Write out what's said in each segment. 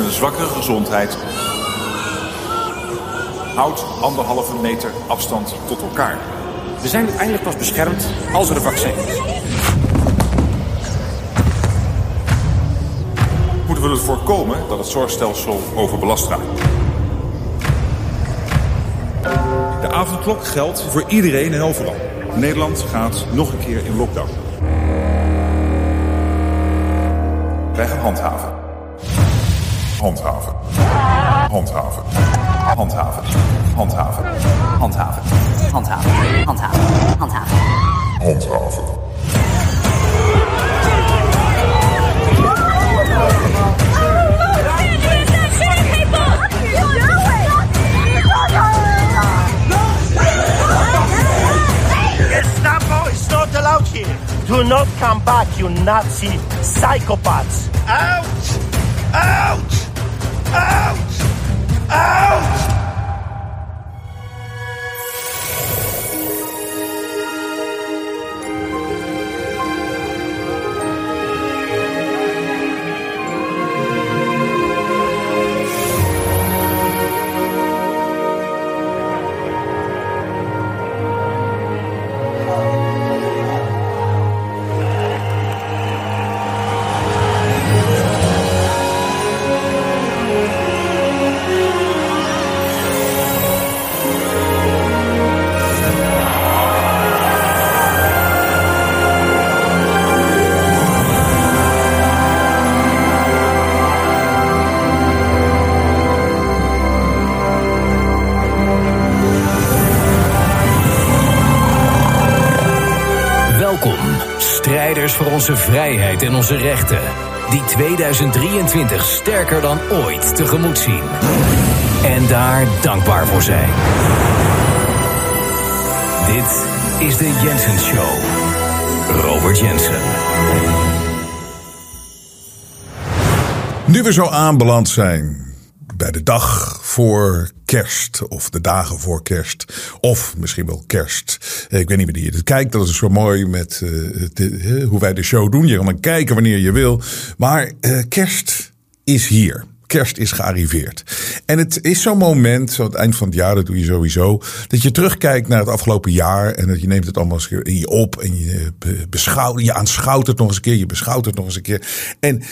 met een zwakkere gezondheid. Houd anderhalve meter afstand tot elkaar. We zijn uiteindelijk pas beschermd als er een vaccin is. Moeten we er voorkomen dat het zorgstelsel overbelast raakt. De avondklok geldt voor iedereen en overal. Nederland gaat nog een keer in lockdown. Wij gaan handhaven. Handhaven. Handhaven. Handhaven. Handhaven. Handhaven. Handhaven. Handhaven. Handhaven. Handhaven. Not allowed here. Do not come back, you Nazi psychopaths. Ouch! Ouch! Out! Voor onze vrijheid en onze rechten. Die 2023 sterker dan ooit tegemoet zien. En daar dankbaar voor zijn. Dit is de Jensen Show. Robert Jensen. Nu we zo aanbeland zijn bij de dag voor kerst of de dagen voor kerst of misschien wel kerst. Ik weet niet wanneer je dit kijkt, dat is zo mooi met uh, de, hoe wij de show doen. Je kan dan kijken wanneer je wil. Maar uh, kerst is hier. Kerst is gearriveerd. En het is zo'n moment, zo het eind van het jaar, dat doe je sowieso, dat je terugkijkt naar het afgelopen jaar en dat je neemt het allemaal eens in je op en je beschouwt, je aanschouwt het nog eens een keer, je beschouwt het nog eens een keer. En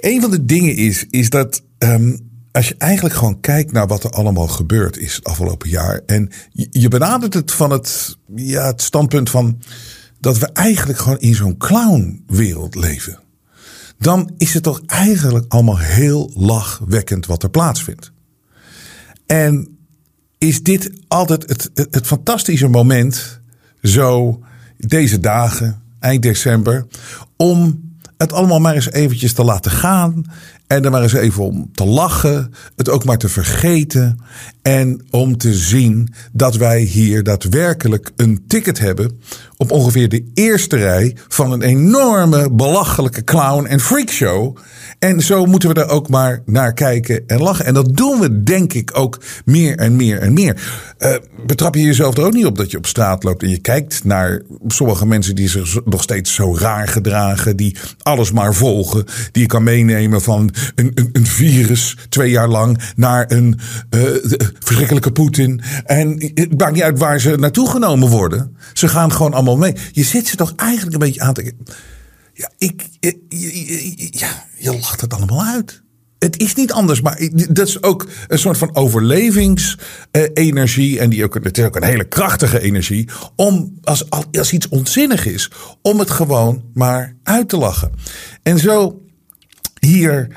een van de dingen is, is dat um, als je eigenlijk gewoon kijkt naar wat er allemaal gebeurd is het afgelopen jaar. En je, benadert het van het, ja, het standpunt van dat we eigenlijk gewoon in zo'n clownwereld leven. Dan is het toch eigenlijk allemaal heel lachwekkend wat er plaatsvindt. En is dit altijd het, het, het fantastische moment, zo deze dagen, eind december, om het allemaal maar eens eventjes te laten gaan. En er maar eens even om te lachen. Het ook maar te vergeten. En om te zien dat wij hier daadwerkelijk een ticket hebben. Op ongeveer de eerste rij van een enorme belachelijke clown en freakshow. En zo moeten we er ook maar naar kijken en lachen. En dat doen we denk ik ook meer en meer en meer. Uh, betrap je jezelf er ook niet op dat je op straat loopt en je kijkt naar sommige mensen die zich nog steeds zo raar gedragen. Die alles maar volgen. Die je kan meenemen van een, een, een virus twee jaar lang naar een uh, verschrikkelijke Poetin. En het maakt niet uit waar ze naartoe genomen worden. Ze gaan gewoon allemaal Je zit ze toch eigenlijk een beetje aan te ja, ik, ja, je lacht het allemaal uit. Het is niet anders, maar dat is ook een soort van overlevingsenergie. En die ook, is ook een hele krachtige energie. Om, als, als iets onzinnig is, om het gewoon maar uit te lachen. En zo hier,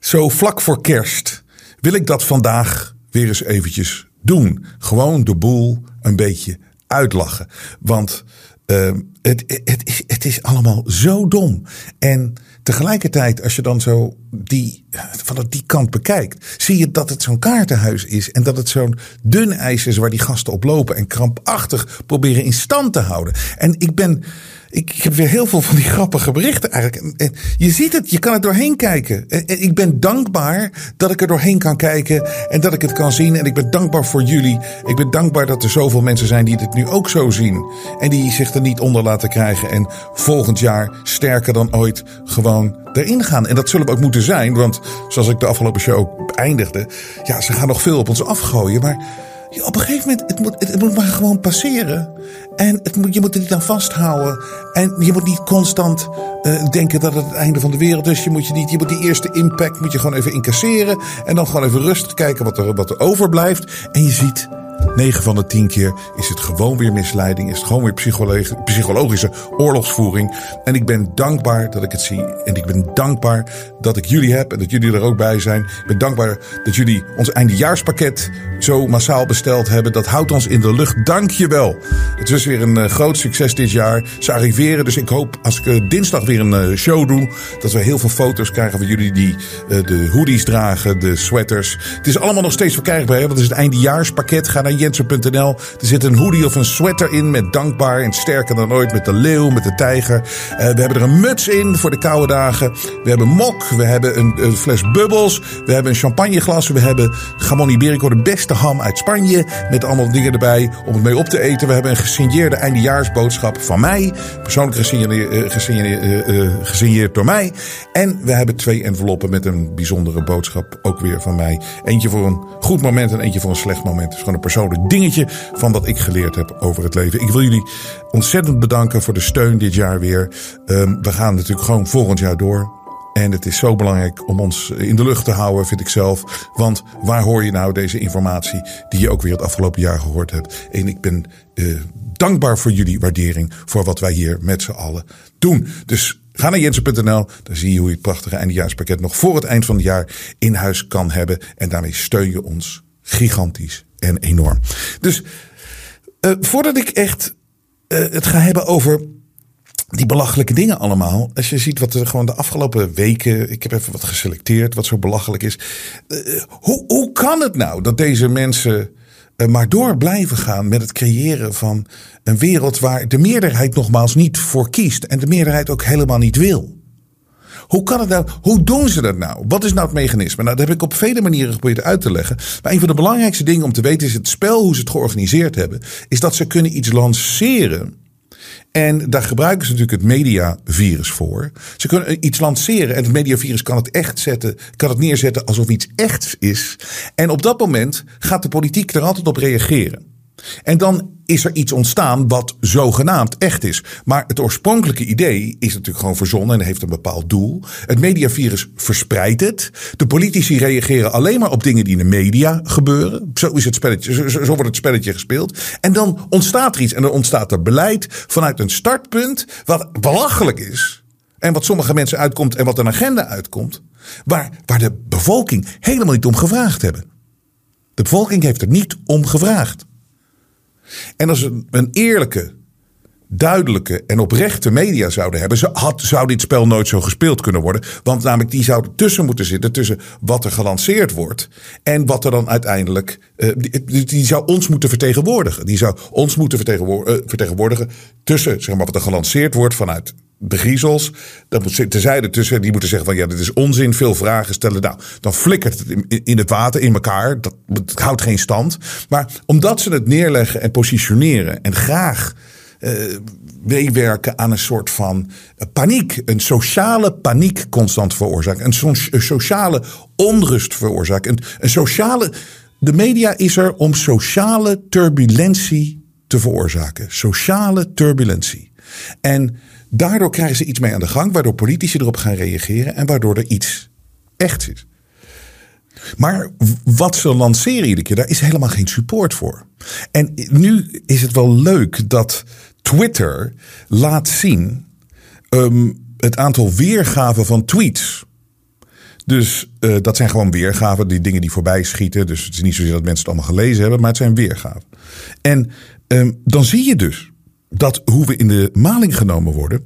zo vlak voor kerst, wil ik dat vandaag weer eens eventjes doen. Gewoon de boel een beetje uitlachen. Want uh, het, het, het is allemaal zo dom. En tegelijkertijd, als je dan zo die, van die kant bekijkt, zie je dat het zo'n kaartenhuis is. En dat het zo'n dun ijs is waar die gasten op lopen en krampachtig proberen in stand te houden. En ik ben ik, ik heb weer heel veel van die grappige berichten eigenlijk. En, je ziet het, je kan er doorheen kijken. En, ik ben dankbaar dat ik er doorheen kan kijken en dat ik het kan zien. En ik ben dankbaar voor jullie. Ik ben dankbaar dat er zoveel mensen zijn die dit nu ook zo zien. En die zich er niet onder laten krijgen. En volgend jaar sterker dan ooit gewoon erin gaan. En dat zullen we ook moeten zijn. Want zoals ik de afgelopen show ook eindigde. Ja, ze gaan nog veel op ons afgooien. Maar op een gegeven moment, het moet, het, moet maar gewoon passeren. En het je moet er niet aan vasthouden. En je moet niet constant uh, denken dat het het einde van de wereld is. Je moet, je niet, je moet die eerste impact moet je gewoon even incasseren. En dan gewoon even rustig kijken wat er, wat er overblijft. En je ziet, 9 van de 10 keer is het gewoon weer misleiding. Is het gewoon weer psychologische, oorlogsvoering. En ik ben dankbaar dat ik het zie. En ik ben dankbaar dat ik jullie heb en dat jullie er ook bij zijn. Ik ben dankbaar dat jullie ons eindejaarspakket zo massaal besteld hebben. Dat houdt ons in de lucht. Dank je wel. Het is weer een uh, groot succes dit jaar. Ze arriveren. Dus ik hoop als ik uh, dinsdag weer een uh, show doe. Dat we heel veel foto's krijgen van jullie die de hoodies dragen. De sweaters. Het is allemaal nog steeds verkrijgbaar. Want het is het eindejaarspakket. Ga naar jensen.nl. Er zit een hoodie of een sweater in met dankbaar en sterker dan ooit. Met de leeuw, met de tijger. we hebben er een muts in voor de koude dagen. We hebben mok. We hebben een, fles bubbels. We hebben een champagneglas. We hebben Gamon Iberico, de beste ham uit Spanje. Met allemaal dingen erbij om het mee op te eten. We hebben een gesigneerde eindejaarsboodschap van mij. Persoonlijk gesigneerd, gesigneerd, uh, gesigneerd door mij. En we hebben twee enveloppen met een bijzondere boodschap. Ook weer van mij. Eentje voor een goed moment en eentje voor een slecht moment. Het is gewoon een persoonlijk dingetje van wat ik geleerd heb over het leven. Ik wil jullie ontzettend bedanken voor de steun dit jaar weer. Um, we gaan natuurlijk gewoon volgend jaar door. En het is zo belangrijk om ons in de lucht te houden, vind ik zelf. Want waar hoor je nou deze informatie die je ook weer het afgelopen jaar gehoord hebt? En ik ben uh, dankbaar voor jullie waardering voor wat wij hier met z'n allen doen. Dus ga naar jensen.nl, dan zie je hoe je het prachtige eindejaarspakket nog voor het eind van het jaar in huis kan hebben. En daarmee steun je ons gigantisch en enorm. Dus uh, voordat ik echt uh, het ga hebben over die belachelijke dingen allemaal. Als je ziet wat er gewoon de afgelopen weken. Ik heb even wat geselecteerd wat zo belachelijk is. Uh, hoe, hoe kan het nou dat deze mensen maar door blijven gaan met het creëren van een wereld waar de meerderheid nogmaals niet voor kiest en de meerderheid ook helemaal niet wil? Hoe kan het nou? Hoe doen ze dat nou? Wat is nou het mechanisme? Nou, dat heb ik op vele manieren geprobeerd uit te leggen. Maar een van de belangrijkste dingen om te weten is het spel, hoe ze het georganiseerd hebben, is dat ze kunnen iets lanceren en daar gebruiken ze natuurlijk het mediavirus voor. Ze kunnen iets lanceren en het mediavirus kan het echt zetten, kan het neerzetten alsof iets echt is. En op dat moment gaat de politiek er altijd op reageren. En dan is er iets ontstaan wat zogenaamd echt is. Maar het oorspronkelijke idee is natuurlijk gewoon verzonnen en heeft een bepaald doel. Het mediavirus verspreidt het. De politici reageren alleen maar op dingen die in de media gebeuren. Zo is het spelletje, zo, wordt het spelletje gespeeld. En dan ontstaat er iets en dan ontstaat er beleid vanuit een startpunt wat belachelijk is. En wat sommige mensen uitkomt en wat een agenda uitkomt. Waar, waar de bevolking helemaal niet om gevraagd hebben. De bevolking heeft er niet om gevraagd. En als we een eerlijke, duidelijke en oprechte media zouden hebben, had, zou dit spel nooit zo gespeeld kunnen worden. Want namelijk die zouden tussen moeten zitten tussen wat er gelanceerd wordt en wat er dan uiteindelijk. Uh, die, die, zou ons moeten vertegenwoordigen. Die zou ons moeten vertegenwoordigen, uh, vertegenwoordigen tussen zeg maar, wat er gelanceerd wordt vanuit de griezels. Dat moet terzijde tussen. Die moeten zeggen van ja, dit is onzin. Veel vragen stellen. Nou, dan flikkert het in het water in elkaar. Dat, houdt geen stand. Maar omdat ze het neerleggen en positioneren en graag uh, meewerken aan een soort van paniek. Een sociale paniek constant veroorzaken. Een, so sociale onrust veroorzaken. Een sociale. De media is er om sociale turbulentie te veroorzaken. Sociale turbulentie. En Daardoor krijgen ze iets mee aan de gang, waardoor politici erop gaan reageren en waardoor er iets echt is. Maar wat ze lanceren iedere keer, daar is helemaal geen support voor. En nu is het wel leuk dat Twitter laat zien um, het aantal weergaven van tweets. Dus uh, dat zijn gewoon weergaven, die dingen die voorbij schieten. Dus het is niet zozeer dat mensen het allemaal gelezen hebben, maar het zijn weergaven. En um, dan zie je dus dat hoe we in de maling genomen worden,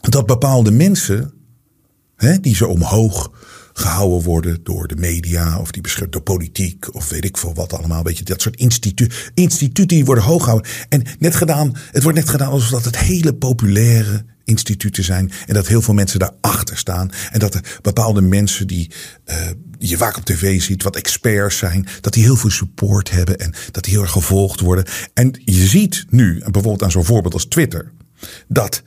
dat bepaalde mensen, hè, die zo omhoog gehouden worden door de media of die beschermd door politiek of weet ik veel wat allemaal. Weet je, dat soort institu instituten die worden hoog gehouden. En net gedaan, het wordt net gedaan alsof dat het hele populaire instituten zijn. En dat heel veel mensen daarachter staan. En dat er bepaalde mensen die uh, je vaak op tv ziet, wat experts zijn, dat die heel veel support hebben en dat die heel erg gevolgd worden. En je ziet nu, bijvoorbeeld aan zo'n voorbeeld als Twitter, dat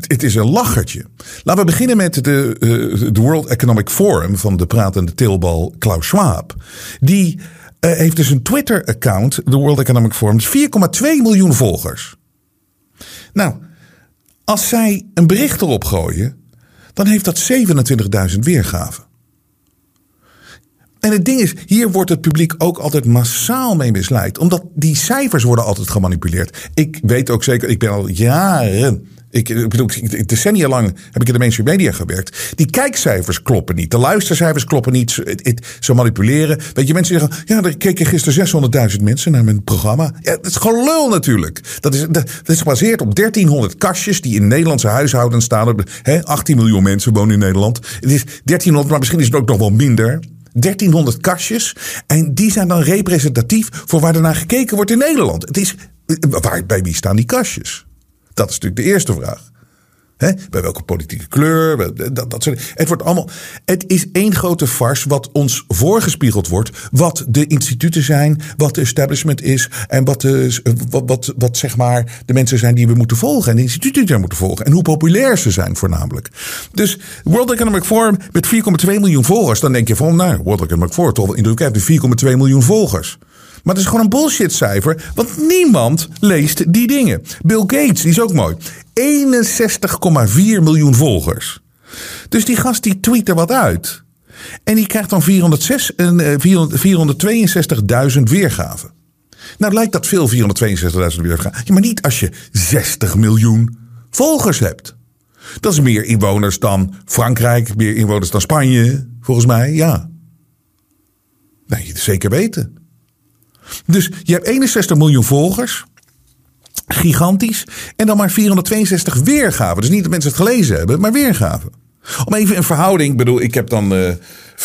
het is een lachertje. Laten we beginnen met de, uh, de World Economic Forum van de pratende tilbal Klaus Schwab. Die uh, heeft dus een Twitter-account, de World Economic Forum, 4,2 miljoen volgers. Nou, als zij een bericht erop gooien, dan heeft dat 27.000 weergaven. En het ding is, hier wordt het publiek ook altijd massaal mee misleid. Omdat die cijfers worden altijd gemanipuleerd. Ik weet ook zeker, ik ben al jaren ik, bedoel, decennia lang heb ik in de mainstream media gewerkt. Die kijkcijfers kloppen niet. De luistercijfers kloppen niet. Ze manipuleren. Weet je, mensen zeggen, ja, er keken gisteren 600.000 mensen naar mijn programma. Ja, dat is gelul natuurlijk. Dat is, dat, is gebaseerd op 1300 kastjes die in Nederlandse huishoudens staan. He, 18 miljoen mensen wonen in Nederland. Het is 1300, maar misschien is het ook nog wel minder. 1300 kastjes. En die zijn dan representatief voor waar er naar gekeken wordt in Nederland. Het is, waar, bij wie staan die kastjes? Dat is natuurlijk de eerste vraag. Bij welke politieke kleur? Dat, dat soort, het wordt allemaal. Het is één grote farce wat ons voorgespiegeld wordt. Wat de instituten zijn, wat de establishment is. En wat, de, wat, wat, wat zeg maar de mensen zijn die we moeten volgen. En de instituten die we moeten volgen. En hoe populair ze zijn voornamelijk. Dus World Economic Forum met 4,2 miljoen volgers. Dan denk je van, nou, World Economic Forum toch wel indrukwekkend. 4,2 miljoen volgers. Maar het is gewoon een bullshit cijfer, want niemand leest die dingen. Bill Gates, die is ook mooi. 61,4 miljoen volgers. Dus die gast die tweet er wat uit. En die krijgt dan 462.000 eh, weergaven. Nou lijkt dat veel, 462.000 weergaven. Ja, maar niet als je 60 miljoen volgers hebt. Dat is meer inwoners dan Frankrijk, meer inwoners dan Spanje, volgens mij, ja. Nee, zeker weten. Dus je hebt 61 miljoen volgers. Gigantisch. En dan maar 462 weergaven. Dus niet dat mensen het gelezen hebben, maar weergaven. Om even een verhouding. Ik bedoel, ik heb dan eh, 85.000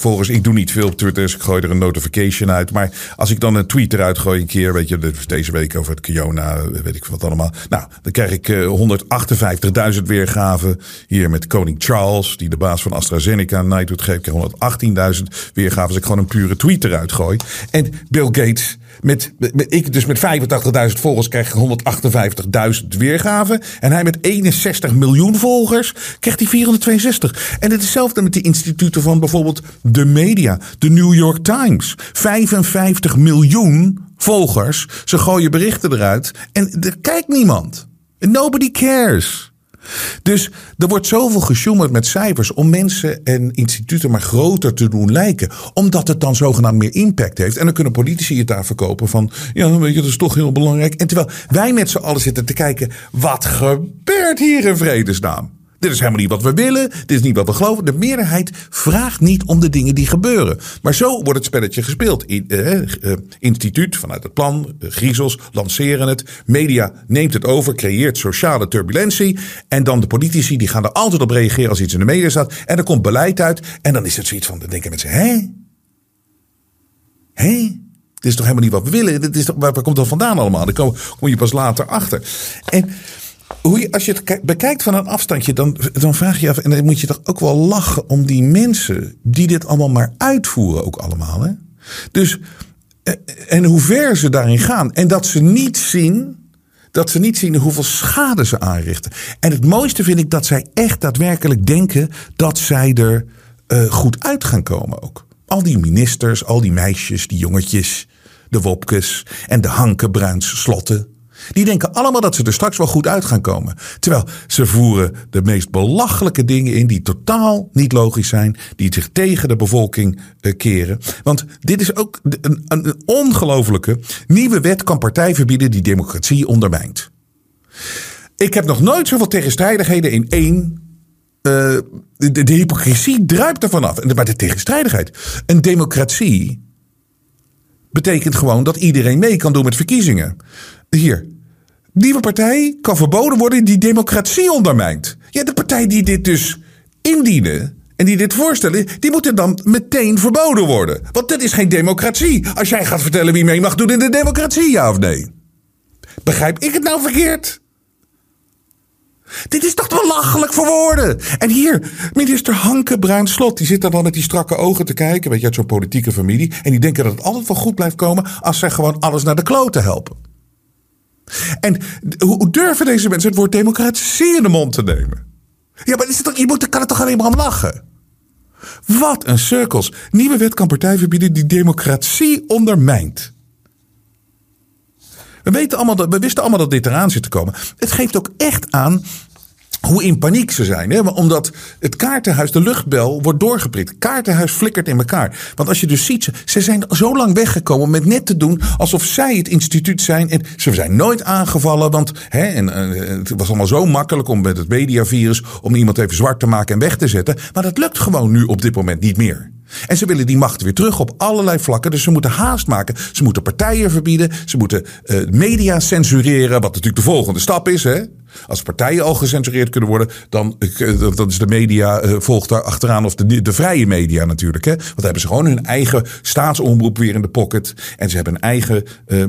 volgers. Ik doe niet veel op Twitter, dus ik gooi er een notification uit. Maar als ik dan een tweet eruit gooi een keer, weet je, deze week over het Kiona, weet ik wat allemaal. Nou, dan krijg ik uh, eh, 158.000 weergaven. Hier met koning Charles, die de baas van AstraZeneca Nightwood geeft, 118.000 weergaven. Als ik gewoon een pure tweet eruit gooi. En Bill Gates met, met, ik dus met 85.000 volgers krijg ik 158.000 weergaven. En hij met 61 miljoen volgers krijgt hij 462. En het is hetzelfde met die instituten van bijvoorbeeld de media. De New York Times. 55 miljoen volgers. Ze gooien berichten eruit. En er kijkt niemand. Nobody cares. Dus er wordt zoveel gesjoemeld met cijfers om mensen en instituten maar groter te doen lijken. Omdat het dan zogenaamd meer impact heeft. En dan kunnen politici het daar verkopen van, ja weet je, dat is toch heel belangrijk. En terwijl wij met z'n allen zitten te kijken, wat gebeurt hier in vredesnaam? Dit is helemaal niet wat we willen. Dit is niet wat we geloven. De meerderheid vraagt niet om de dingen die gebeuren. Maar zo wordt het spelletje gespeeld. Eh, eh, instituut vanuit het plan, uh, griezels, lanceren het. Media neemt het over, creëert sociale turbulentie. En dan de politici die gaan er altijd op reageren als iets in de media staat. En er komt beleid uit. En dan is het zoiets van, dan denken mensen, hé? Hé? Dit is toch helemaal niet wat we willen? Dit is waar, komt dat vandaan allemaal? Dan kom, kom je pas later achter. En als je het bekijkt van een afstandje, dan, dan vraag je af, en dan moet je toch ook wel lachen om die mensen die dit allemaal maar uitvoeren, ook allemaal. Hè? Dus, eh, en hoe ver ze daarin gaan. En dat ze niet zien, dat ze niet zien hoeveel schade ze aanrichten. En het mooiste vind ik dat zij echt daadwerkelijk denken dat zij er uh, goed uit gaan komen ook. Al die ministers, al die meisjes, die jongetjes, de Wopkes en de Hanke Bruins Slotten. Die denken allemaal dat ze er straks wel goed uit gaan komen. Terwijl ze voeren de meest belachelijke dingen in die totaal niet logisch zijn. Die zich tegen de bevolking uh, keren. Want dit is ook een, een ongelofelijke nieuwe wet kan partij verbieden die democratie ondermijnt. Ik heb nog nooit zoveel tegenstrijdigheden in één uh, de, hypocrisie druipt er vanaf. Maar de tegenstrijdigheid. Een democratie betekent gewoon dat iedereen mee kan doen met verkiezingen. Hier, nieuwe partij kan verboden worden die democratie ondermijnt. Ja, de partij die dit dus indienen en die dit voorstellen, die moeten dan meteen verboden worden. Want dat is geen democratie. Als jij gaat vertellen wie mee mag doen in de democratie, ja of nee? Begrijp ik het nou verkeerd? Dit is toch belachelijk voor woorden. En hier, minister Hanke Bruin Slot, die zit dan met die strakke ogen te kijken, weet je, uit zo'n politieke familie. En die denken dat het altijd wel goed blijft komen als zij gewoon alles naar de kloten helpen. En hoe durven deze mensen het woord democratie in de mond te nemen? Ja, maar is het toch, je moet, kan er toch alleen maar om lachen? Wat een cirkels. Nieuwe wet kan partij verbieden die democratie ondermijnt. We, weten allemaal dat, we wisten allemaal dat dit eraan zit te komen. Het geeft ook echt aan hoe in paniek ze zijn. Hè? Omdat het kaartenhuis, de luchtbel, wordt doorgeprikt. Kaartenhuis flikkert in elkaar. Want als je dus ziet, ze zijn zo lang weggekomen met net te doen alsof zij het instituut zijn. En ze zijn nooit aangevallen, want hè, en, uh, het was allemaal zo makkelijk om met het mediavirus om iemand even zwart te maken en weg te zetten. Maar dat lukt gewoon nu op dit moment niet meer. En ze willen die macht weer terug op allerlei vlakken. Dus ze moeten haast maken. Ze moeten partijen verbieden. Ze moeten uh, media censureren. Wat natuurlijk de volgende stap is. Hè? Als partijen al gecensureerd kunnen worden, dan, eh, dan is de media uh, volgt daar achteraan. Of de, de vrije media natuurlijk. Hè? Want dan hebben ze gewoon hun eigen staatsomroep weer in de pocket. En ze hebben een eigen uh,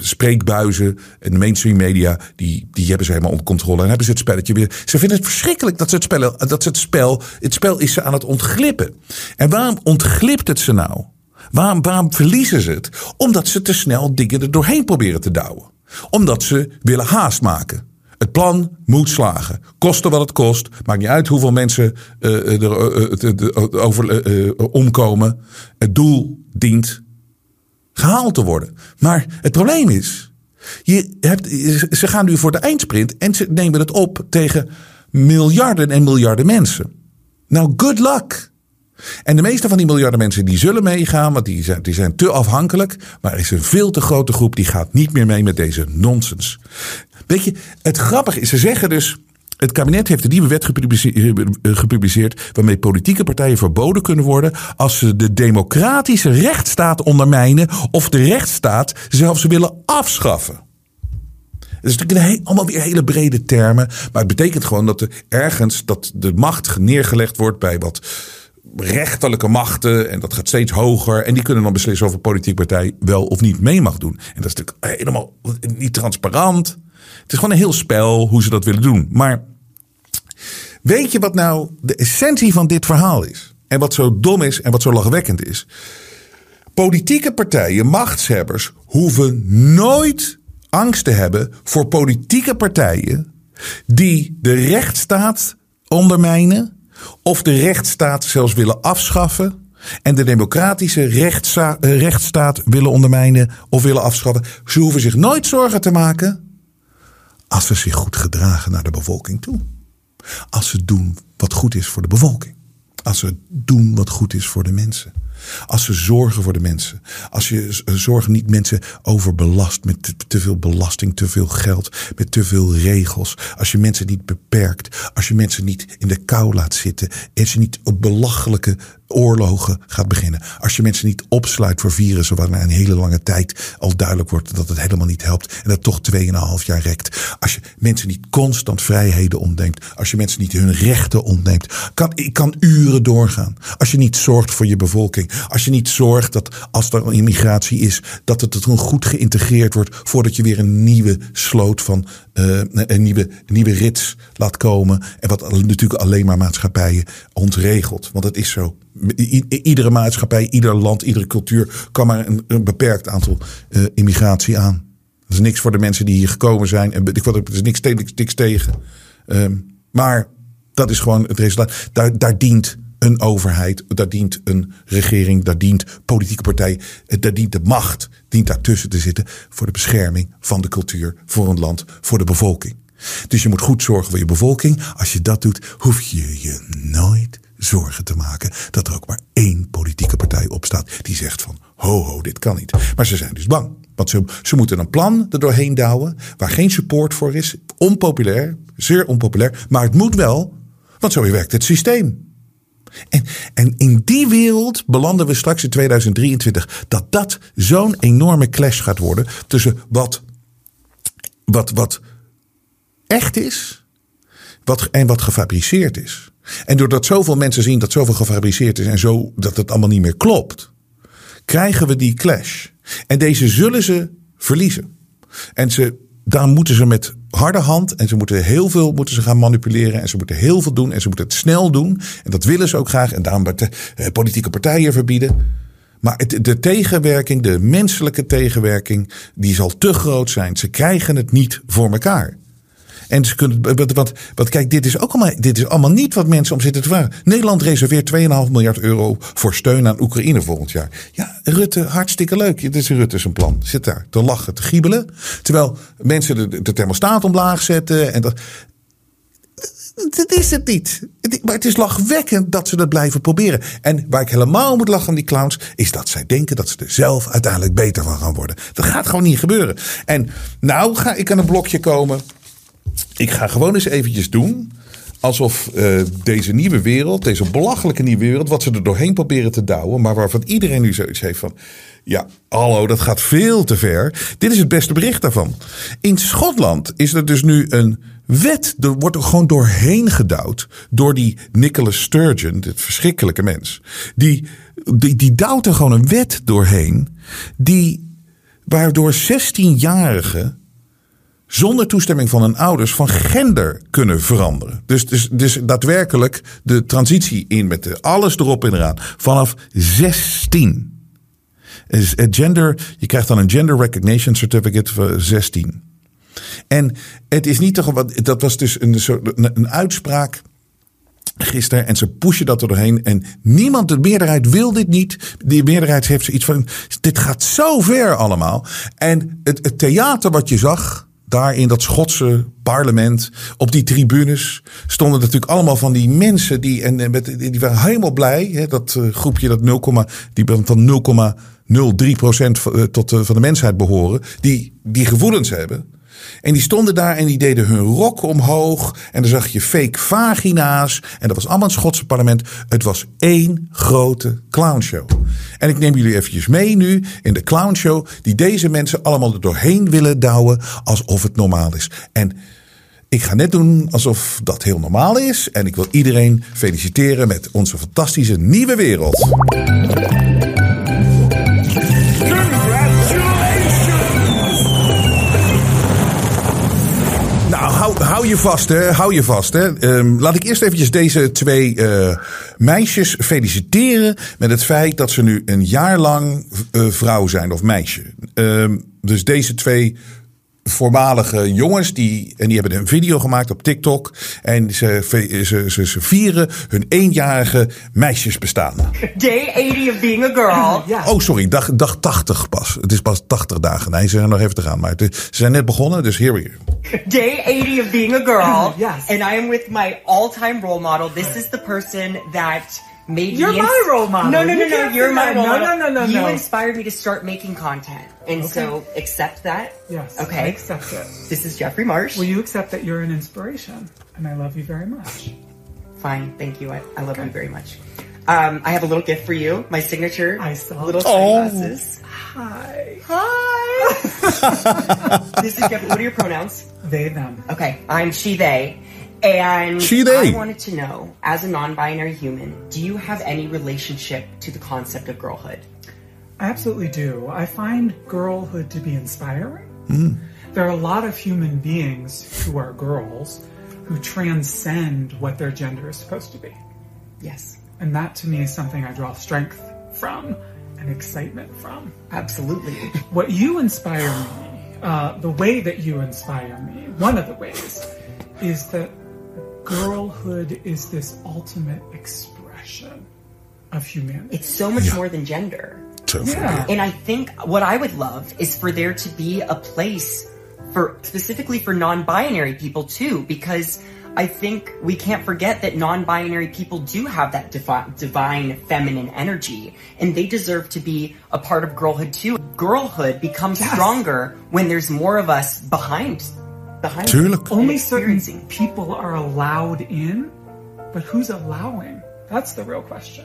spreekbuizen. En de mainstream media, die, die hebben ze helemaal onder controle. En hebben ze het spelletje weer. Ze vinden het verschrikkelijk dat ze het spel. Dat ze het spel. Het spel is ze aan het ontglippen. En waarom ontglipt het ze nou? Waarom, waarom verliezen ze het? Omdat ze te snel dingen er doorheen proberen te douwen. Omdat ze willen haast maken. Het plan moet slagen. Kosten wat het kost. Maakt niet uit hoeveel mensen er omkomen. Het doel dient gehaald te worden. Maar het probleem is. Je hebt, ze gaan nu voor de eindsprint en ze nemen het op tegen miljarden en miljarden mensen. Nou, good luck. En de meeste van die miljarden mensen die zullen meegaan, want die zijn, die zijn te afhankelijk. Maar er is een veel te grote groep die gaat niet meer mee met deze nonsens. Weet je, het grappige is, ze zeggen dus. Het kabinet heeft een nieuwe wet gepubliceerd waarmee politieke partijen verboden kunnen worden als ze de democratische rechtsstaat ondermijnen of de rechtsstaat zelfs willen afschaffen. Het is natuurlijk allemaal weer hele brede termen, maar het betekent gewoon dat er ergens dat de macht neergelegd wordt bij wat rechterlijke machten. En dat gaat steeds hoger. En die kunnen dan beslissen of een politieke partij wel of niet mee mag doen. En dat is natuurlijk helemaal niet transparant. Het is gewoon een heel spel hoe ze dat willen doen. Maar weet je wat nou de essentie van dit verhaal is? En wat zo dom is en wat zo lachwekkend is. Politieke partijen, machtshebbers, hoeven nooit angst te hebben voor politieke partijen die de rechtsstaat ondermijnen of de rechtsstaat zelfs willen afschaffen en de democratische rechtssta rechtsstaat willen ondermijnen of willen afschaffen. Ze hoeven zich nooit zorgen te maken als ze zich goed gedragen naar de bevolking toe. Als ze doen wat goed is voor de bevolking. Als ze doen wat goed is voor de mensen. Als ze zorgen voor de mensen. Als je zorg niet mensen overbelast met te, veel belasting, te veel geld, met te veel regels. Als je mensen niet beperkt. Als je mensen niet in de kou laat zitten. Als je niet op belachelijke oorlogen gaat beginnen. Als je mensen niet opsluit voor virussen, waar na een hele lange tijd al duidelijk wordt dat het helemaal niet helpt en dat toch 2,5 jaar rekt. Als je mensen niet constant vrijheden ontneemt. Als je mensen niet hun rechten ontneemt. Kan, ik kan uren doorgaan. Als je niet zorgt voor je bevolking. Als je niet zorgt dat als er immigratie is, dat het er goed geïntegreerd wordt voordat je weer een nieuwe sloot van uh, een nieuwe, nieuwe rits laat komen. En wat natuurlijk alleen maar maatschappijen ontregelt. Want het is zo. iedere maatschappij, ieder land, iedere cultuur kan maar een, beperkt aantal uh, immigratie aan. Dat is niks voor de mensen die hier gekomen zijn. En ik er is niks, tegen. Um, maar dat is gewoon het resultaat. Daar, daar dient een overheid, daar dient een regering, daar dient politieke partij, daar dient de macht, dient daartussen te zitten voor de bescherming van de cultuur, voor een land, voor de bevolking. Dus je moet goed zorgen voor je bevolking. Als je dat doet, hoef je je nooit zorgen te maken dat er ook maar één politieke partij opstaat die zegt van ho ho, dit kan niet. Maar ze zijn dus bang. Want ze, ze moeten een plan er doorheen douwen waar geen support voor is. Onpopulair, zeer onpopulair. Maar het moet wel, want zo werkt het systeem. En, en in die wereld belanden we straks in 2023. Dat dat zo'n enorme clash gaat worden tussen wat, wat, wat echt is wat, en wat gefabriceerd is. En doordat zoveel mensen zien dat zoveel gefabriceerd is en zo dat het allemaal niet meer klopt, krijgen we die clash. En deze zullen ze verliezen. En ze, daar moeten ze met harde hand en ze moeten heel veel moeten ze gaan manipuleren en ze moeten heel veel doen en ze moeten het snel doen. En dat willen ze ook graag en daarom bij eh, politieke partijen verbieden. Maar de tegenwerking, de menselijke tegenwerking, die zal te groot zijn. Ze krijgen het niet voor elkaar. En ze kunnen, want, kijk, dit is ook allemaal, dit is allemaal niet wat mensen om zitten te vragen. Nederland reserveert 2,5 miljard euro voor steun aan Oekraïne volgend jaar. Ja, Rutte, hartstikke leuk. Dit is Rutte zijn plan. Zit daar te lachen, te giebelen. Terwijl mensen de, de thermostaat omlaag zetten. En dat, dat is het niet. Maar het is lachwekkend dat ze dat blijven proberen. En waar ik helemaal moet lachen aan die clowns, is dat zij denken dat ze er zelf uiteindelijk beter van gaan worden. Dat gaat gewoon niet gebeuren. En nou ga ik aan een blokje komen. Ik ga gewoon eens eventjes doen. Alsof uh, deze nieuwe wereld, deze belachelijke nieuwe wereld, wat ze er doorheen proberen te douwen, maar waarvan iedereen nu zoiets heeft van. Ja, hallo, dat gaat veel te ver. Dit is het beste bericht daarvan. In Schotland is er dus nu een wet. Er wordt er gewoon doorheen gedouwd. Door die Nicholas Sturgeon, dit verschrikkelijke mens. Die, die, die douwt er gewoon een wet doorheen. Die, waardoor 16-jarigen zonder toestemming van hun ouders van gender kunnen veranderen. Dus, dus, dus daadwerkelijk de transitie in met alles erop en eraan. Vanaf 16. Is gender, je krijgt dan een Gender Recognition Certificate voor 16. En het is niet toch, dat was dus een, een uitspraak gisteren. En ze pushen dat er doorheen. En niemand, de meerderheid wil dit niet. De meerderheid heeft zoiets van, dit gaat zo ver allemaal. En het theater wat je zag, daar in dat Schotse parlement, op die tribunes, stonden natuurlijk allemaal van die mensen die, en, met, die waren helemaal blij. Hè, dat uh, groepje dat 0, die van 0,03 procent eh, tot uh, van de mensheid behoren, die die gevoelens hebben. En die stonden daar en die deden hun rok omhoog. En dan zag je fake vagina's. En dat was allemaal het Schotse parlement. Het was één grote clownshow. En ik neem jullie eventjes mee nu in de clownshow. Die deze mensen allemaal er doorheen willen douwen. Alsof het normaal is. En ik ga net doen alsof dat heel normaal is. En ik wil iedereen feliciteren met onze fantastische nieuwe wereld. Hou, je vast, hè. Hou je vast, hè. Um, laat ik eerst eventjes deze twee uh, meisjes feliciteren met het feit dat ze nu een jaar lang uh, vrouw zijn of meisje. Um, dus deze twee voormalige jongens die, en die hebben een video gemaakt op TikTok. En ze, ze, ze, ze vieren hun eenjarige meisjesbestaan. Day 80 of being a girl. Ja. Oh, sorry, dag, dag 80 pas. Het is pas 80 dagen. Nee, ze zijn nog even te gaan. Maar het, ze zijn net begonnen, dus here we go. Day 80 of being a girl. yes. And I am with my all-time role model. This is the person that made You're me my role model. No, no, no, You no. You're my role No, model. no, no, no, no. You no. inspired me to start making content, and so accept that. Yes. Okay. I Okay. accept it. This is Jeffrey Marsh. Will you accept that you're an inspiration? And I love you very much. Fine, thank you. I, I love you very much. Um, I have a little gift for you. My signature. I saw little it. sunglasses. Hi. Hi. this is Jeffrey. What are your pronouns? They, them. Okay, I'm she, they. And She, they. I wanted to know, as a non-binary human, do you have any relationship to the concept of girlhood? I absolutely do. I find girlhood to be inspiring. There are a lot of human beings who are girls who transcend what their gender is supposed to be. Yes, And that to me is something I draw strength from and excitement from. absolutely. What you inspire me, uh, the way that you inspire me, one of the ways, is that girlhood is this ultimate expression of humanity. It's so much more than gender. Zo Yeah. And I think what I would love is for there to be a place for specifically for non-binary people too, because I think we can't forget that non-binary people do have that defi- divine feminine energy, and they deserve to be a part of girlhood too. Girlhood becomes Yes. stronger when there's more of us behind, behind. Tuurlijk. Only certain people are allowed in, but who's allowing? That's the real question.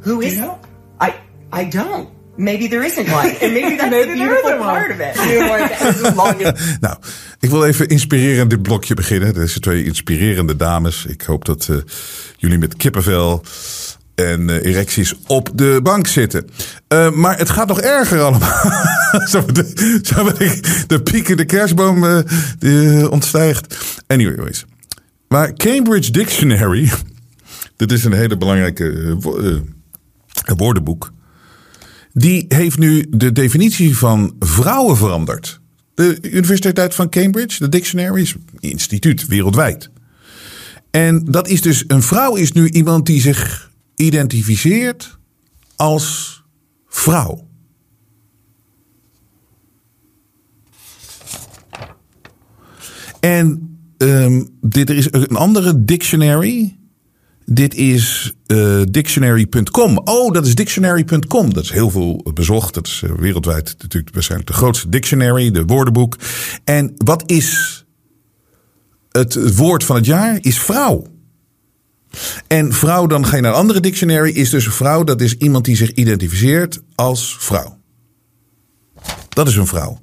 Who is? you know? I I don't. maybe there isn't one. And maybe that's Maybe the there beautiful part of it. You're like, as long as Nou, ik wil even inspirerend dit blokje beginnen. Deze twee inspirerende dames. Ik hoop dat eh, jullie met kippenvel en eh, erecties op de bank zitten. Eh, maar het gaat nog erger allemaal. zo de, de, de piekende kerstboom eh, die, ontstijgt. Anyways. Maar Cambridge Dictionary... dit is een hele belangrijke wo- woordenboek... Die heeft nu de definitie van vrouwen veranderd. De Universiteit van Cambridge, de dictionary, is instituut wereldwijd. En dat is dus, een vrouw is nu iemand die zich identificeert als vrouw. En ehm, dit, is een andere dictionary. Dit is eh, dictionary.com. Oh, dat is dictionary.com. Dat is heel veel bezocht. Dat is eh, wereldwijd natuurlijk waarschijnlijk de grootste dictionary, de woordenboek. En wat is het woord van het jaar? Is vrouw. En vrouw, dan ga je naar een andere dictionary, is dus een vrouw. Dat is iemand die zich identificeert als vrouw. Dat is een vrouw.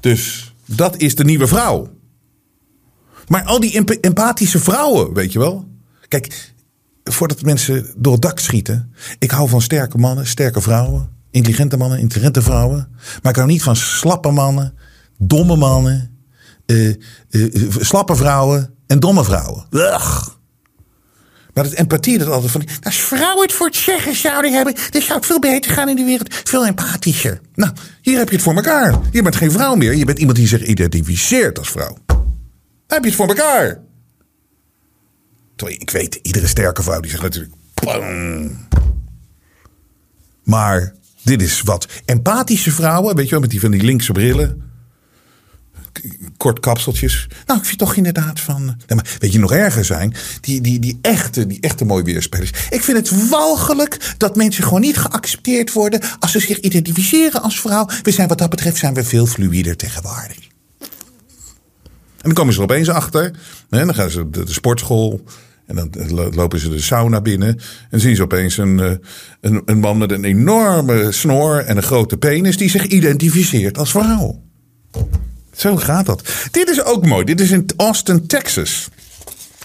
Dus dat is de nieuwe vrouw. Maar al die emp- empathische vrouwen, weet je wel. Kijk, voordat mensen door het dak schieten. Ik hou van sterke mannen, sterke vrouwen. Intelligente mannen, intelligente vrouwen. Maar ik hou niet van slappe mannen, domme mannen. eh, eh, eh, slappe vrouwen en domme vrouwen. Ugh. Maar het empathie dat altijd van. Als vrouwen het voor het zeggen zouden hebben, dan zou het veel beter gaan in de wereld. Veel empathischer. Nou, hier heb je het voor elkaar. Je bent geen vrouw meer. Je bent iemand die zich identificeert als vrouw. Dan heb je het voor elkaar. Ik weet, iedere sterke vrouw die zegt natuurlijk. Maar dit is wat. Empathische vrouwen, weet je wel, met die van die linkse brillen. K- Kort kapseltjes. Nou, ik vind toch inderdaad van. Weet je nog erger zijn? Die, die, die, echte, die echte mooi weerspelers. Ik vind het walgelijk dat mensen gewoon niet geaccepteerd worden. als ze zich identificeren als vrouw. We zijn wat dat betreft zijn we veel fluider tegenwoordig. En dan komen ze er opeens achter. Hè, dan gaan ze de, sportschool. En dan lo- lopen ze de sauna binnen. En zien ze opeens een, eh, een, een man met een enorme snor en een grote penis. die zich identificeert als vrouw. Zo gaat dat. Dit is ook mooi. Dit is in Austin, Texas.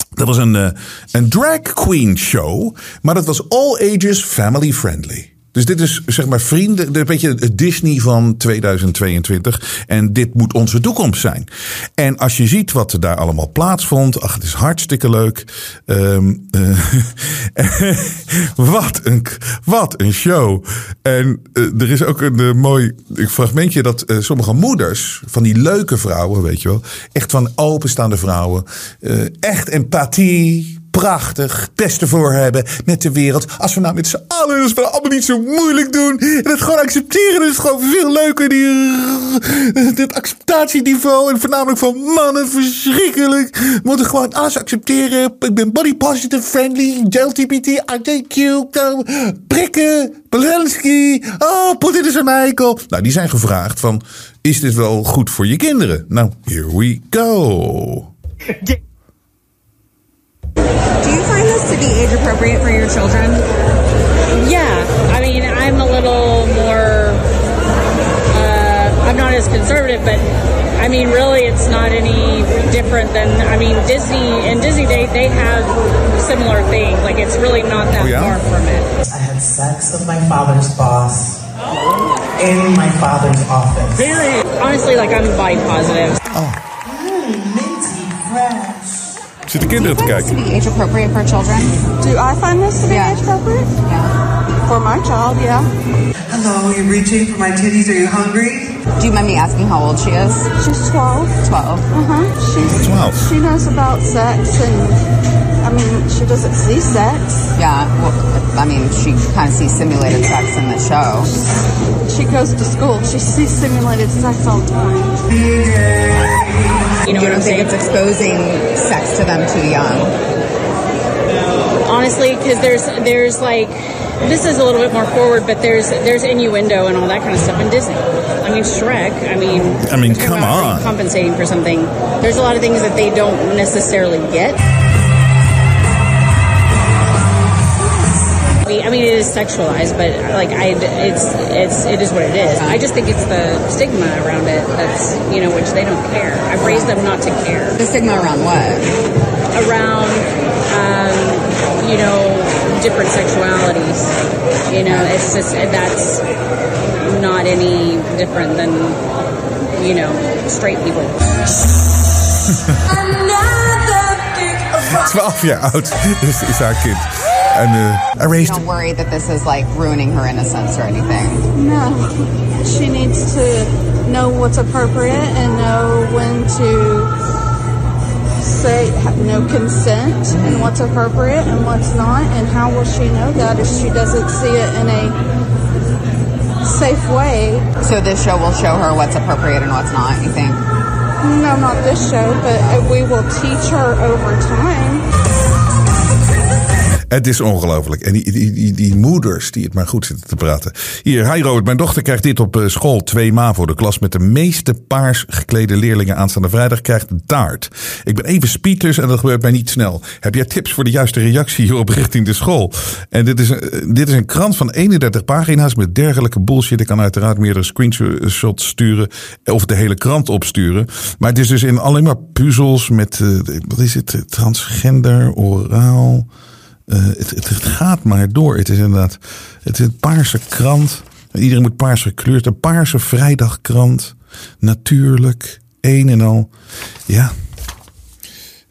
Dat was een, eh, een drag queen show. Maar dat was all ages family friendly. Dus dit is zeg maar vrienden, een beetje het Disney van 2022. En dit moet onze toekomst zijn. En als je ziet wat er daar allemaal plaatsvond. Ach, het is hartstikke leuk. Ehm, eh, wat, een, wat een show. En eh, er is ook een eh, mooi fragmentje dat sommige moeders van die leuke vrouwen, weet je wel. Echt van openstaande vrouwen. echt empathie prachtig, beste voor hebben met de wereld. Als we nou met z'n allen ons allemaal niet zo moeilijk doen en het gewoon accepteren, dan is gewoon veel leuker. Die, dit acceptatieniveau en voornamelijk van mannen, verschrikkelijk. We moeten gewoon alles accepteren. Ik ben body positive friendly, LGBT, ITQ, prikken, Polanski. Oh, Poetin is een eikel. Nou, die zijn gevraagd van, is dit wel goed voor je kinderen? Nou, here we go. Do you find this to be age appropriate for your children? Yeah, I mean, I'm a little more. Uh, I'm not as conservative, but I mean, really, it's not any different than. I mean, Disney and Disney they they have similar things. Like it's really not that Oh, yeah? far from it. I had sex with my father's boss in my father's office. Very honestly, like I'm body positive. minty fresh. Zitten kinderen te To be age appropriate for children? Do I find this to be Yeah. age appropriate? Yeah. For my child, yeah. Hello, you're reaching for my titties. Are you hungry? Do you mind me asking how old she is? She's 12. 12. Uh-huh. She's 12. She knows about sex and I mean, she doesn't see sex. Yeah, well, I mean, she kind of sees simulated sex in the show. She goes to school. She sees simulated sex all the time. You know You what I'm don't think saying? it's exposing sex to them too young? honestly because there's there's like this is a little bit more forward but there's there's innuendo and all that kind of stuff in disney i mean shrek i mean I mean, come on. compensating for something there's a lot of things that they don't necessarily get I mean, it is sexualized, but like I, it's it's it is what it is. I just think it's the stigma around it that's you know which they don't care. I've raised them not to care. The stigma around what? Around um, you know different sexualities. You know, it's just that's not any different than you know straight people. 12 jaar oud is, is haar kind. En uh, I Don't worry that this is like ruining her innocence or anything. No. She needs to know what's appropriate and know when to say no consent and what's appropriate and what's not. And how will she know that if she doesn't see it in a safe way? So this show will show her what's appropriate and what's not, you think? No, not this show, but we will teach her over time. Het is ongelooflijk. En die, die, die, moeders die het maar goed zitten te praten. Hier, hi Robert, mijn dochter krijgt dit op school 2 MAVO. De klas met de meeste paars geklede leerlingen aanstaande vrijdag krijgt taart. Ik ben even speeders en dat gebeurt mij niet snel. Heb jij tips voor de juiste reactie hierop richting de school? En dit is, een, dit is een krant van 31 pagina's met dergelijke bullshit. Ik kan uiteraard meerdere screenshots sturen of de hele krant opsturen. Maar het is dus in alleen maar puzzels met, uh, wat is het, transgender, oraal... Uh, het, gaat maar door. Het is inderdaad het is een paarse krant. Iedereen moet paars gekleurd. Een paarse vrijdagkrant. Natuurlijk. Een en al. Ja.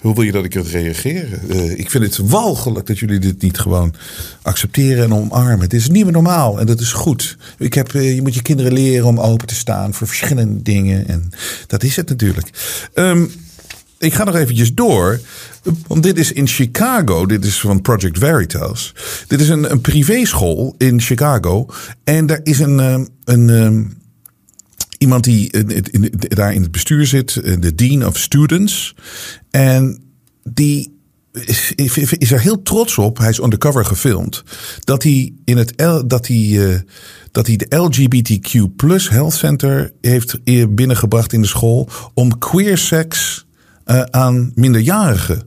Hoe wil je dat ik het reageren? Uh, ik vind het walgelijk dat jullie dit niet gewoon accepteren en omarmen. Het is niet meer normaal en dat is goed. Ik heb, uh, je moet je kinderen leren om open te staan voor verschillende dingen. En dat is het natuurlijk. Um, ik ga nog eventjes door. Want dit is in Chicago. Dit is van Project Veritas. Dit is een, een privéschool in Chicago. En daar is een, een, een iemand die daar in het bestuur zit. De Dean of Students. En die is, er heel trots op. Hij is undercover gefilmd. Dat hij, in het, dat hij, uh, dat hij de LGBTQ Health Center heeft binnengebracht in de school. Om queer seks uh, aan minderjarigen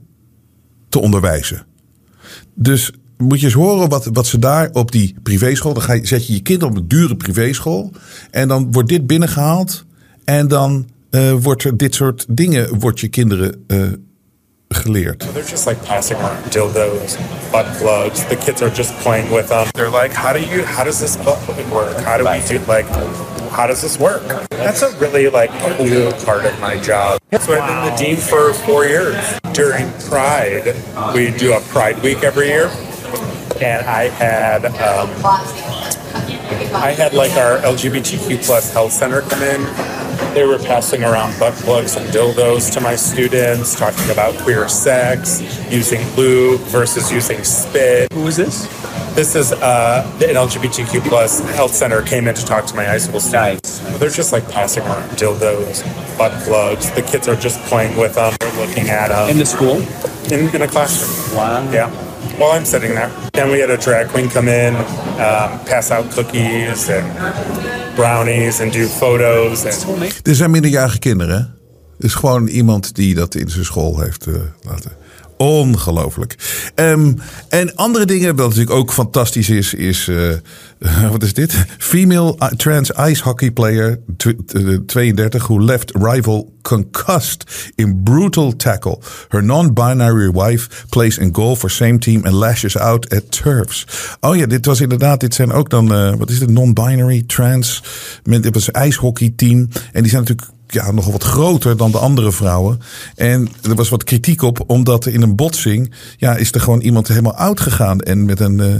te onderwijzen. Dus moet je eens horen wat, wat ze daar op die privéschool. Dan ga je, zet je je kind op een dure privéschool. En dan wordt dit binnengehaald. En dan uh, wordt er dit soort dingen wordt je kinderen uh, geleerd. They're just like passing around dildos, butt plugs. The kids are just playing with them. They're like, how do you? How does this butt plug work? How do we do like? How does this work? That's a really like cool part of my job. So I've been the dean for four years. During Pride, we do a Pride Week every year, and I had um, I had like our LGBTQ plus health center come in. They were passing around butt plugs and dildos to my students, talking about queer sex, using lube versus using spit. Who is this? This is uh, the LGBTQ plus health center came in to talk to my high school students. They're just like passing around dildos, butt plugs. The kids are just playing with them. They're looking at them. In the school? In, in a classroom. Wow. Yeah. While I'm sitting there. Then we had a drag queen come in, um, pass out cookies and brownies and do photos. And... Er zijn minderjarige kinderen. Het is gewoon iemand die dat in zijn school heeft uh, laten. Ongelooflijk. Um, en andere dingen, wat natuurlijk ook fantastisch is, is. Uh, wat is dit? Female trans ice hockey player 32 who left rival concussed in brutal tackle. Her non-binary wife plays in goal for same team and lashes out at turfs. Oh ja, dit was inderdaad, dit zijn ook dan, uh, wat is het, non-binary trans. Dit was een ijshockeyteam. En die zijn natuurlijk ja, nogal wat groter dan de andere vrouwen. En er was wat kritiek op, omdat in een botsing ja, is er gewoon iemand helemaal oud gegaan. En met een uh,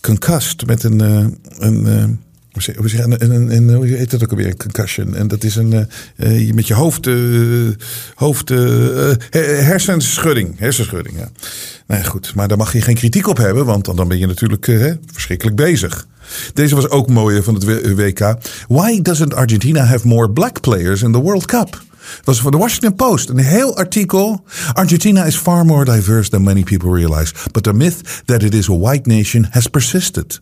concussed, met een. Uh, een uh, hoe zeg een, een, hoe heet dat ook alweer? Een concussion. En dat is een. Uh, met je hoofd. Uh, hoofd uh, hersenschudding. Hersenschudding, ja. Nee, goed. Maar daar mag je geen kritiek op hebben, want dan ben je natuurlijk hè, verschrikkelijk bezig. Deze was ook mooier van het WK. Why doesn't Argentina have more black players in the World Cup? Was voor de Washington Post. Een heel artikel. Argentina is far more diverse than many people realize. But the myth that it is a white nation has persisted.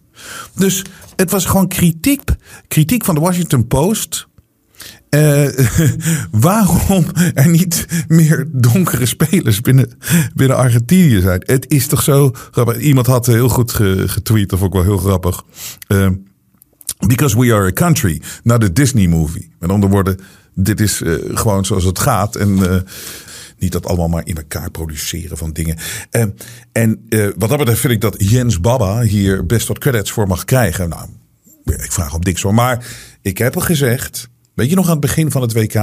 Dus het was gewoon kritiek. Kritiek van de Washington Post. Eh, waarom er niet meer donkere spelers binnen, binnen Argentinië zijn? Het is toch zo grappig. Iemand had heel goed ge- getweet, vond ik wel heel grappig. Eh, because we are a country, not a Disney movie. Met andere woorden, dit is eh, gewoon zoals het gaat. En eh, niet dat allemaal maar in elkaar produceren van dingen. Eh, en eh, wat dat betreft vind ik dat Jens Baba hier best wat credits voor mag krijgen. Nou, ik vraag op niks hoor. Maar ik heb al gezegd. Weet je nog aan het begin van het WK?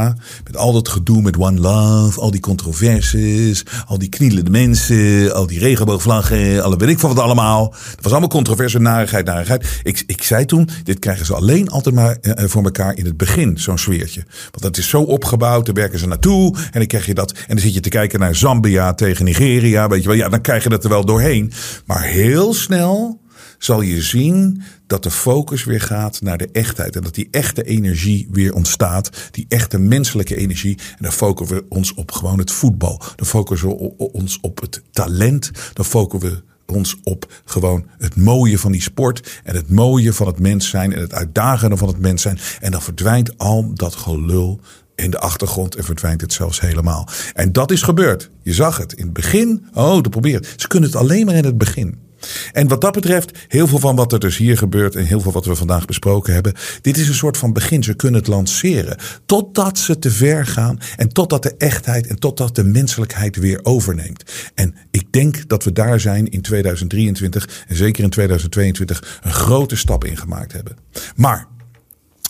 Met al dat gedoe met One Love, al die controversies, al die knielende mensen, al die regenboogvlaggen, alle weet ik van wat allemaal. Dat was allemaal controverse, narigheid, narigheid. Ik, ik zei toen, dit krijgen ze alleen altijd maar eh, voor elkaar in het begin, zo'n sfeertje. Want dat is zo opgebouwd, daar werken ze naartoe en dan krijg je dat. En dan zit je te kijken naar Zambia tegen Nigeria, weet je wel. Ja, dan krijg je dat er wel doorheen. Maar heel snel zal je zien dat de focus weer gaat naar de echtheid. En dat die echte energie weer ontstaat. Die echte menselijke energie. En dan focussen we ons op gewoon het voetbal. Dan focussen we ons op het talent. Dan focussen we ons op gewoon het mooie van die sport. En het mooie van het mens zijn. En het uitdagende van het mens zijn. En dan verdwijnt al dat gelul in de achtergrond en verdwijnt het zelfs helemaal. En dat is gebeurd. Je zag het in het begin. Oh, dat probeert. Ze kunnen het alleen maar in het begin. En wat dat betreft, heel veel van wat er dus hier gebeurt en heel veel wat we vandaag besproken hebben, dit is een soort van begin. Ze kunnen het lanceren totdat ze te ver gaan en totdat de echtheid en totdat de menselijkheid weer overneemt. En ik denk dat we daar zijn in 2023 en zeker in 2022 een grote stap in gemaakt hebben. Maar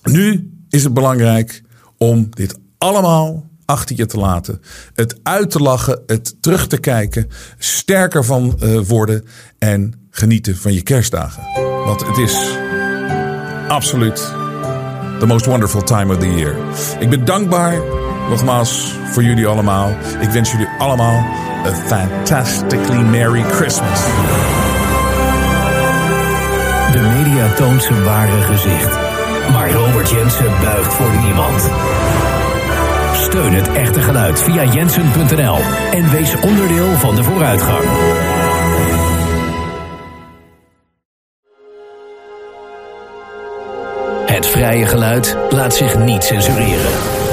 nu is het belangrijk om dit allemaal achter je te laten. Het uit te lachen, het terug te kijken, sterker van eh, worden en genieten van je kerstdagen. Want het is absoluut the most wonderful time of the year. Ik ben dankbaar, nogmaals, voor jullie allemaal. Ik wens jullie allemaal a fantastically Merry Christmas. De media toont zijn ware gezicht. Maar Robert Jensen buigt voor niemand. Steun het echte geluid via jensen.nl en wees onderdeel van de vooruitgang. Het vrije geluid laat zich niet censureren.